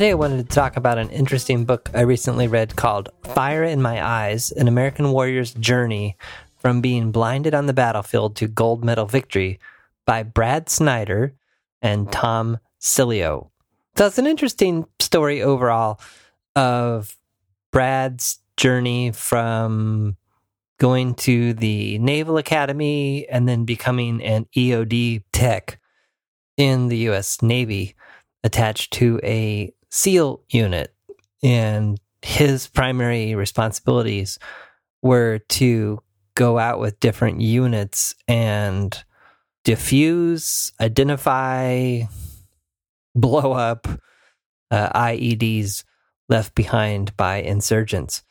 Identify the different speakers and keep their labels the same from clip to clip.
Speaker 1: Today, I wanted to talk about an interesting book I recently read called Fire in My Eyes An American Warrior's Journey from Being Blinded on the Battlefield to Gold Medal Victory by Brad Snyder and Tom Sileo. So, it's an interesting story overall of Brad's journey from going to the Naval Academy and then becoming an EOD tech in the US Navy attached to a SEAL unit. And his primary responsibilities were to go out with different units and diffuse, identify, blow up uh, IEDs left behind by insurgents.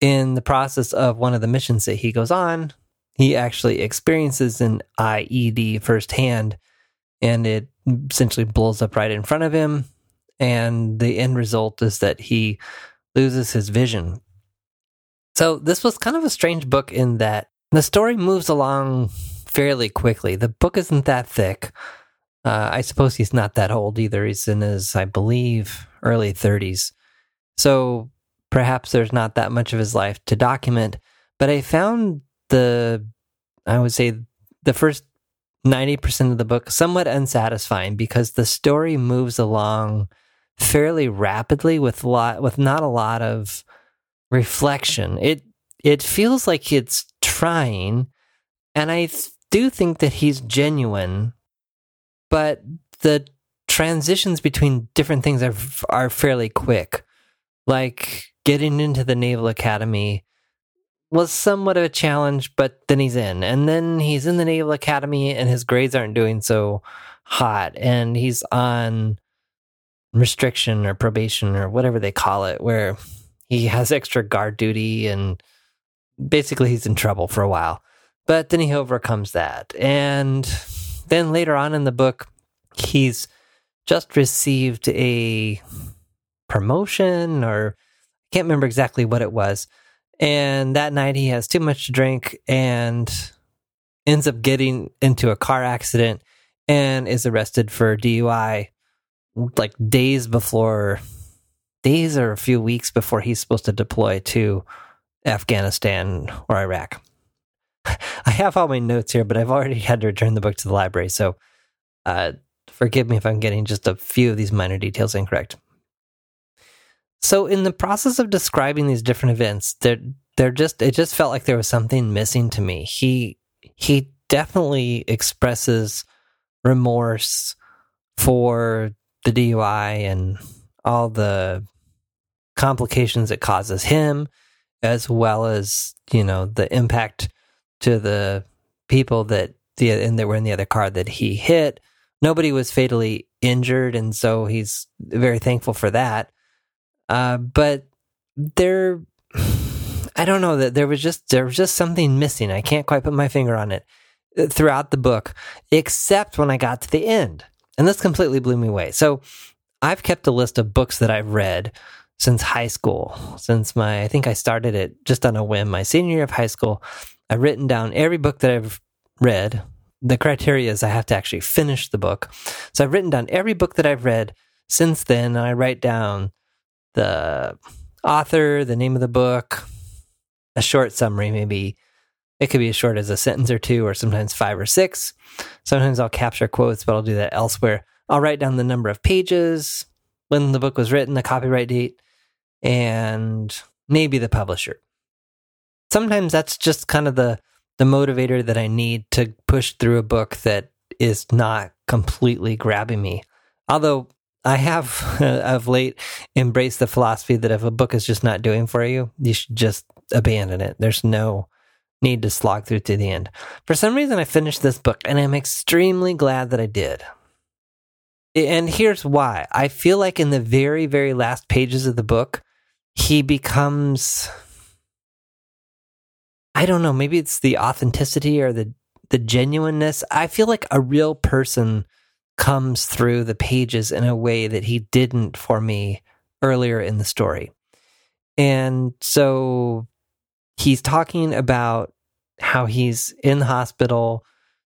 Speaker 1: In the process of one of the missions that he goes on, he actually experiences an IED firsthand and it essentially blows up right in front of him. And the end result is that he loses his vision. So, this was kind of a strange book in that the story moves along fairly quickly. The book isn't that thick. Uh, I suppose he's not that old either. He's in his, I believe, early 30s. So, perhaps there's not that much of his life to document. But I found the, I would say, the first 90% of the book somewhat unsatisfying because the story moves along fairly rapidly with lot with not a lot of reflection. It it feels like it's trying and I do think that he's genuine but the transitions between different things are are fairly quick. Like getting into the Naval Academy was somewhat of a challenge, but then he's in. And then he's in the Naval Academy and his grades aren't doing so hot. And he's on restriction or probation or whatever they call it, where he has extra guard duty and basically he's in trouble for a while. But then he overcomes that. And then later on in the book, he's just received a promotion or I can't remember exactly what it was and that night he has too much to drink and ends up getting into a car accident and is arrested for DUI like days before days or a few weeks before he's supposed to deploy to Afghanistan or Iraq. I have all my notes here, but I've already had to return the book to the library. So uh, forgive me if I'm getting just a few of these minor details incorrect. So in the process of describing these different events, there there just it just felt like there was something missing to me. He he definitely expresses remorse for the DUI and all the complications it causes him as well as, you know, the impact to the people that the and that were in the other car that he hit. Nobody was fatally injured and so he's very thankful for that uh, but there, I don't know that there was just there was just something missing. I can't quite put my finger on it uh, throughout the book, except when I got to the end, and this completely blew me away. So I've kept a list of books that I've read since high school, since my I think I started it just on a whim. My senior year of high school, I've written down every book that I've read. The criteria is I have to actually finish the book. So I've written down every book that I've read since then, I write down the author, the name of the book, a short summary, maybe it could be as short as a sentence or two, or sometimes five or six. Sometimes I'll capture quotes, but I'll do that elsewhere. I'll write down the number of pages, when the book was written, the copyright date, and maybe the publisher. Sometimes that's just kind of the the motivator that I need to push through a book that is not completely grabbing me. Although I have of late embraced the philosophy that if a book is just not doing for you, you should just abandon it. There's no need to slog through to the end. For some reason, I finished this book and I'm extremely glad that I did. And here's why I feel like in the very, very last pages of the book, he becomes. I don't know, maybe it's the authenticity or the, the genuineness. I feel like a real person comes through the pages in a way that he didn't for me earlier in the story. And so he's talking about how he's in the hospital.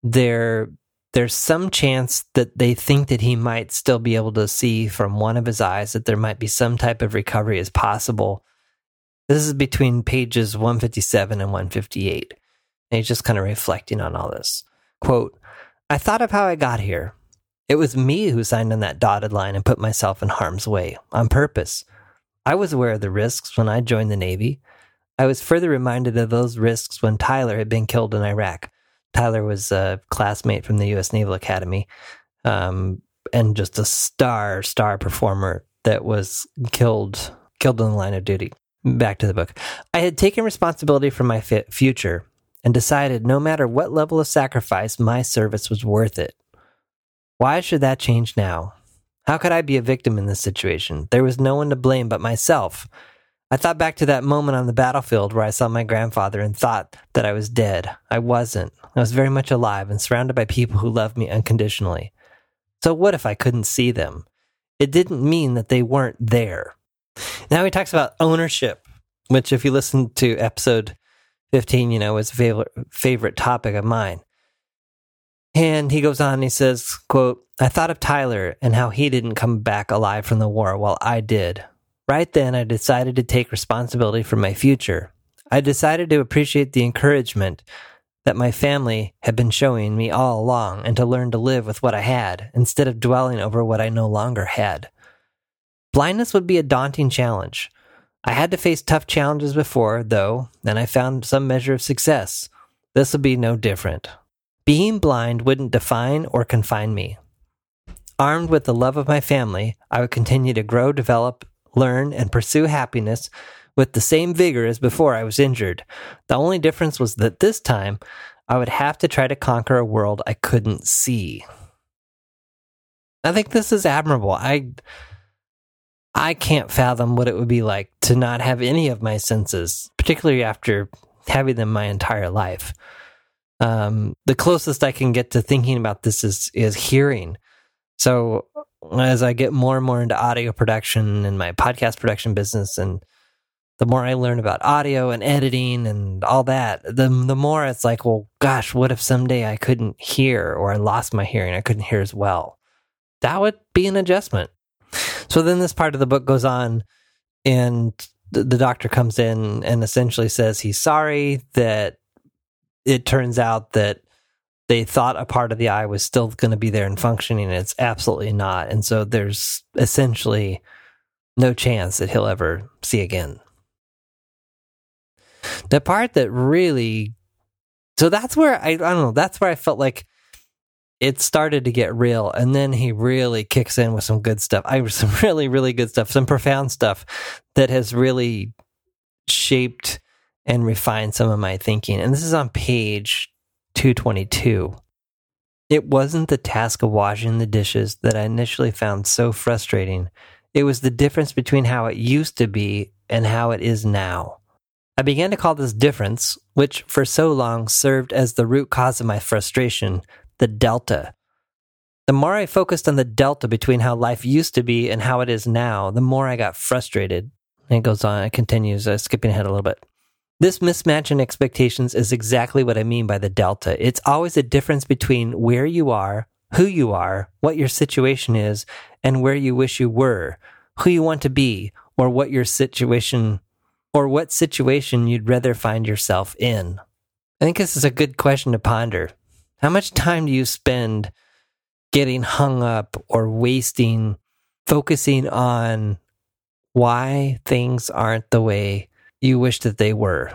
Speaker 1: They're there's some chance that they think that he might still be able to see from one of his eyes, that there might be some type of recovery as possible. This is between pages 157 and 158. And he's just kind of reflecting on all this. Quote, I thought of how I got here. It was me who signed on that dotted line and put myself in harm's way on purpose. I was aware of the risks when I joined the Navy. I was further reminded of those risks when Tyler had been killed in Iraq. Tyler was a classmate from the U.S. Naval Academy um, and just a star, star performer that was killed killed in the line of duty. Back to the book. I had taken responsibility for my future and decided no matter what level of sacrifice, my service was worth it. Why should that change now? How could I be a victim in this situation? There was no one to blame but myself. I thought back to that moment on the battlefield where I saw my grandfather and thought that I was dead. I wasn't. I was very much alive and surrounded by people who loved me unconditionally. So what if I couldn't see them? It didn't mean that they weren't there. Now he talks about ownership, which if you listen to episode 15, you know, is a favorite, favorite topic of mine. And he goes on he says, quote, I thought of Tyler and how he didn't come back alive from the war while I did. Right then, I decided to take responsibility for my future. I decided to appreciate the encouragement that my family had been showing me all along and to learn to live with what I had instead of dwelling over what I no longer had. Blindness would be a daunting challenge. I had to face tough challenges before, though, and I found some measure of success. This would be no different. Being blind wouldn't define or confine me. Armed with the love of my family, I would continue to grow, develop, learn, and pursue happiness with the same vigor as before I was injured. The only difference was that this time I would have to try to conquer a world I couldn't see. I think this is admirable. I I can't fathom what it would be like to not have any of my senses, particularly after having them my entire life. Um, the closest I can get to thinking about this is is hearing. So as I get more and more into audio production and my podcast production business, and the more I learn about audio and editing and all that, the the more it's like, well, gosh, what if someday I couldn't hear or I lost my hearing, I couldn't hear as well? That would be an adjustment. So then this part of the book goes on, and the, the doctor comes in and essentially says he's sorry that it turns out that they thought a part of the eye was still going to be there and functioning, and it's absolutely not. And so there's essentially no chance that he'll ever see again. The part that really, so that's where I, I don't know, that's where I felt like it started to get real and then he really kicks in with some good stuff i some really really good stuff some profound stuff that has really shaped and refined some of my thinking and this is on page 222 it wasn't the task of washing the dishes that i initially found so frustrating it was the difference between how it used to be and how it is now I began to call this difference, which for so long served as the root cause of my frustration, the delta. The more I focused on the delta between how life used to be and how it is now, the more I got frustrated. And it goes on, it continues, uh, skipping ahead a little bit. This mismatch in expectations is exactly what I mean by the delta. It's always a difference between where you are, who you are, what your situation is, and where you wish you were, who you want to be, or what your situation or what situation you'd rather find yourself in. I think this is a good question to ponder. How much time do you spend getting hung up or wasting focusing on why things aren't the way you wish that they were?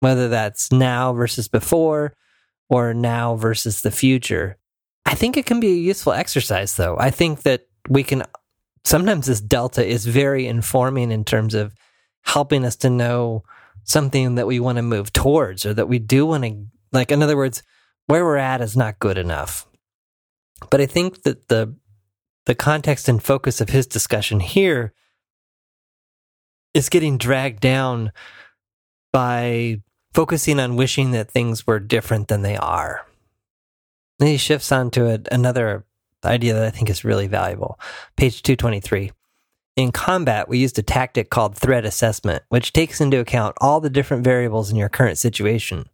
Speaker 1: Whether that's now versus before or now versus the future. I think it can be a useful exercise, though. I think that we can sometimes this delta is very informing in terms of helping us to know something that we want to move towards or that we do want to, like, in other words, where we're at is not good enough. But I think that the the context and focus of his discussion here is getting dragged down by focusing on wishing that things were different than they are. Then he shifts on to a, another idea that I think is really valuable. Page 223. In combat, we used a tactic called threat assessment, which takes into account all the different variables in your current situation.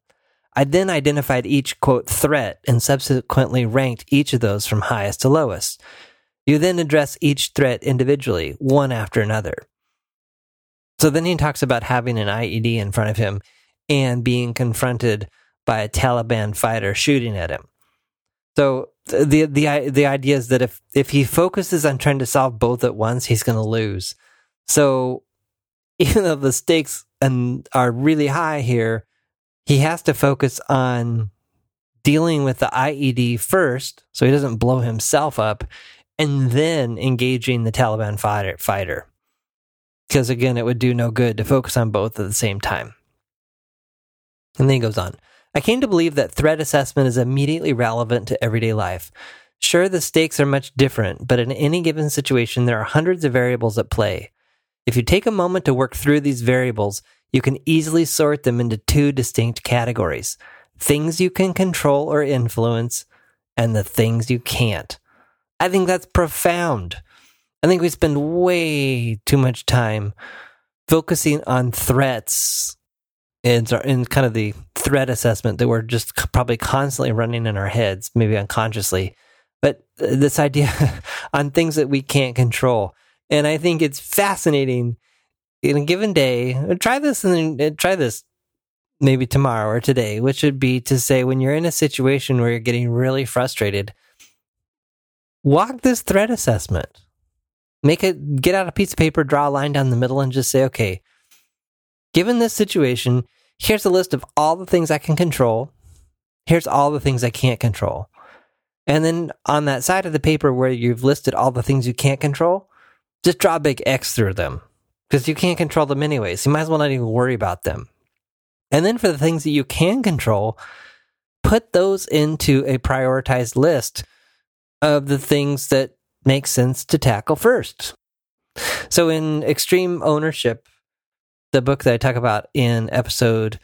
Speaker 1: I then identified each quote threat and subsequently ranked each of those from highest to lowest. You then address each threat individually, one after another. So then he talks about having an IED in front of him and being confronted by a Taliban fighter shooting at him. So the the the idea is that if if he focuses on trying to solve both at once, he's going to lose. So even though the stakes and are really high here, he has to focus on dealing with the IED first, so he doesn't blow himself up, and then engaging the Taliban fighter. Fighter, because again, it would do no good to focus on both at the same time. And then he goes on. I came to believe that threat assessment is immediately relevant to everyday life. Sure, the stakes are much different, but in any given situation, there are hundreds of variables at play. If you take a moment to work through these variables, you can easily sort them into two distinct categories things you can control or influence, and the things you can't. I think that's profound. I think we spend way too much time focusing on threats in, in kind of the threat assessment that we're just probably constantly running in our heads, maybe unconsciously. But uh, this idea on things that we can't control. And I think it's fascinating in a given day. Uh, try this and then uh, try this maybe tomorrow or today, which would be to say when you're in a situation where you're getting really frustrated, walk this threat assessment. Make it, get out a piece of paper, draw a line down the middle, and just say, okay, given this situation, here's a list of all the things I can control. Here's all the things I can't control. And then on that side of the paper where you've listed all the things you can't control, just draw a big X through them because you can't control them anyways. You might as well not even worry about them. And then for the things that you can control, put those into a prioritized list of the things that make sense to tackle first. So in extreme ownership, the book that I talk about in episode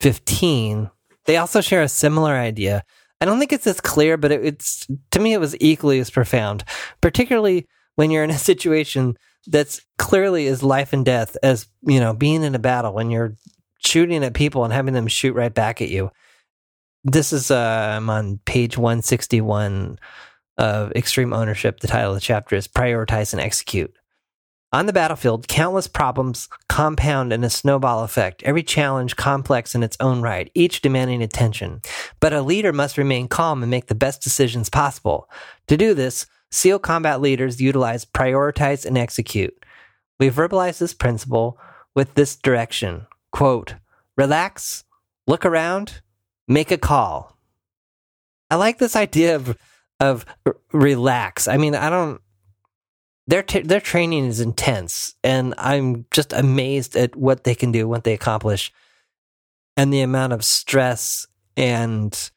Speaker 1: 15, they also share a similar idea. I don't think it's as clear, but it, it's to me it was equally as profound, particularly when you're in a situation that's clearly as life and death as, you know, being in a battle when you're shooting at people and having them shoot right back at you. This is uh, I'm on page 161 of Extreme Ownership. The title of the chapter is Prioritize and Execute. On the battlefield, countless problems compound in a snowball effect, every challenge complex in its own right, each demanding attention. But a leader must remain calm and make the best decisions possible. To do this, SEAL combat leaders utilize prioritize and execute. We verbalize this principle with this direction quote, relax, look around, make a call. I like this idea of of relax. I mean, I don't their t- their training is intense, and I'm just amazed at what they can do, what they accomplish, and the amount of stress and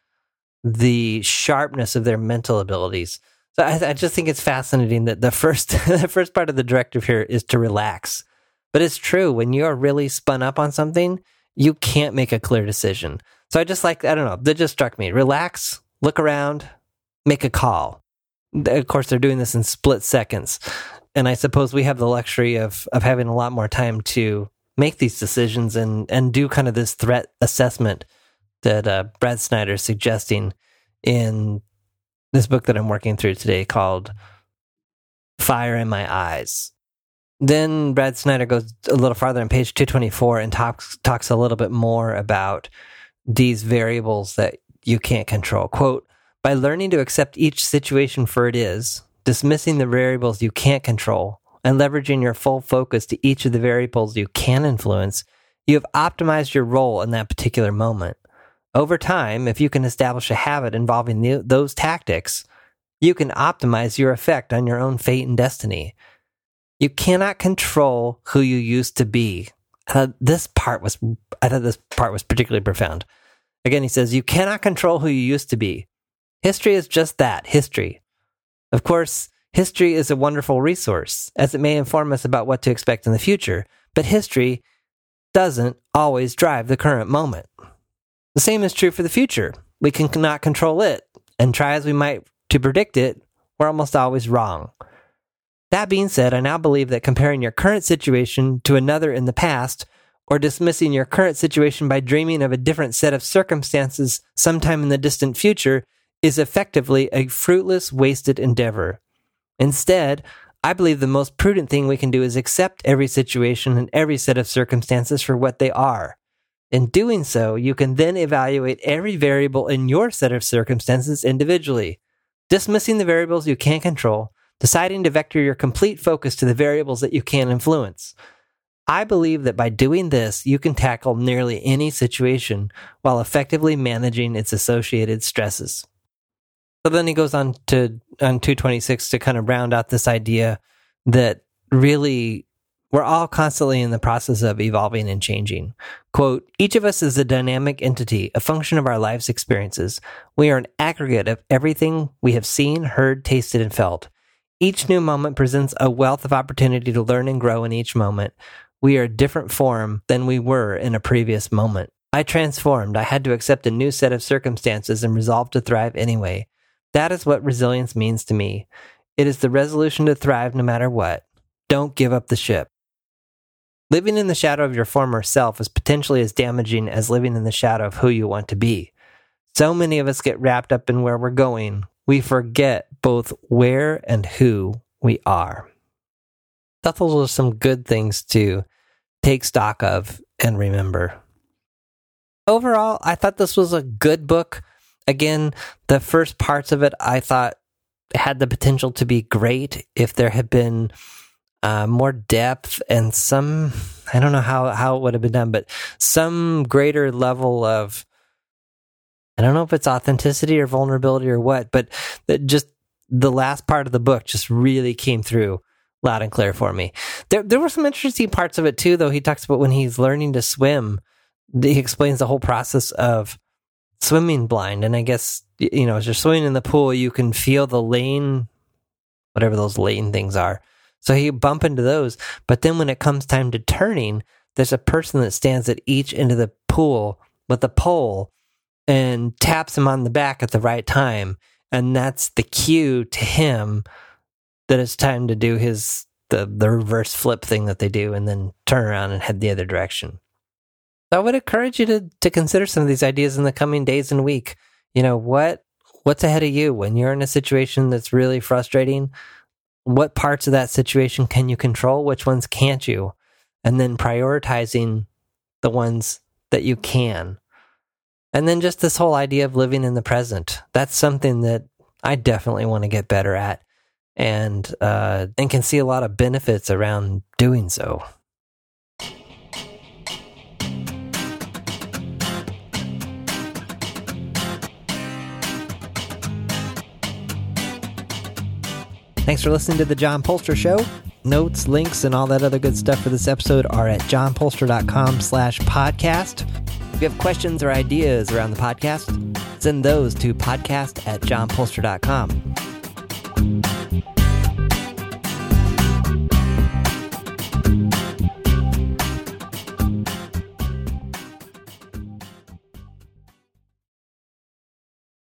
Speaker 1: the sharpness of their mental abilities. So I, I just think it's fascinating that the first the first part of the directive here is to relax, but it's true when you are really spun up on something, you can't make a clear decision. So I just like I don't know that just struck me. Relax, look around, make a call. Of course they're doing this in split seconds. And i suppose we have the luxury of of having a lot more time to make these decisions and and do kind of this threat assessment that uh, brad snyder is suggesting in this book that i'm working through today called fire in my eyes. Then brad snyder goes a little farther on page 224 and talks talks a little bit more about these variables that you can't control. Quote by learning to accept each situation for it is, dismissing the variables you can't control, and leveraging your full focus to each of the variables you can influence, you have optimized your role in that particular moment. Over time, if you can establish a habit involving the, those tactics, you can optimize your effect on your own fate and destiny. You cannot control who you used to be. This part was I thought this part was particularly profound. Again, he says, You cannot control who you used to be. History is just that history. Of course, history is a wonderful resource, as it may inform us about what to expect in the future, but history doesn't always drive the current moment. The same is true for the future. We cannot control it, and try as we might to predict it, we're almost always wrong. That being said, I now believe that comparing your current situation to another in the past or dismissing your current situation by dreaming of a different set of circumstances sometime in the distant future is effectively a fruitless, wasted endeavor. Instead, I believe the most prudent thing we can do is accept every situation and every set of circumstances for what they are. In doing so, you can then evaluate every variable in your set of circumstances individually, dismissing the variables you can't control, deciding to vector your complete focus to the variables that you can influence. I believe that by doing this, you can tackle nearly any situation while effectively managing its associated stresses. So then he goes on to on 226 to kind of round out this idea that really we're all constantly in the process of evolving and changing. Quote, each of us is a dynamic entity, a function of our life's experiences. We are an aggregate of everything we have seen, heard, tasted, and felt. Each new moment presents a wealth of opportunity to learn and grow in each moment. We are a different form than we were in a previous moment. I transformed. I had to accept a new set of circumstances and resolve to thrive anyway. That is what resilience means to me. It is the resolution to thrive no matter what. Don't give up the ship. Living in the shadow of your former self is potentially as damaging as living in the shadow of who you want to be. So many of us get wrapped up in where we're going, we forget both where and who we are. Those are some good things to take stock of and remember. Overall, I thought this was a good book again, the first parts of it I thought had the potential to be great if there had been uh, more depth and some I don't know how how it would have been done, but some greater level of I don't know if it's authenticity or vulnerability or what, but just the last part of the book just really came through loud and clear for me. There there were some interesting parts of it too, though. He talks about when he's learning to swim. He explains the whole process of swimming blind. And I guess, you know, as you're swimming in the pool, you can feel the lane, whatever those lane things are. So you bump into those. But then when it comes time to turning, there's a person that stands at each end of the pool with a pole and taps him on the back at the right time. And that's the cue to him that it's time to do his the the reverse flip thing that they do and then turn around and head the other direction. I would encourage you to to consider some of these ideas in the coming days and week. You know what what's ahead of you when you're in a situation that's really frustrating. What parts of that situation can you control? Which ones can't you? And then prioritizing the ones that you can. And then just this whole idea of living in the present. That's something that I definitely want to get better at and uh, and can see a lot of benefits around doing so. Thanks for listening to The John Poelstra Show. Notes, links, and all that other good stuff for this episode are at johnpoelstra.com slash podcast. If you have questions or ideas around the podcast, send those to podcast at johnpoelstra.com.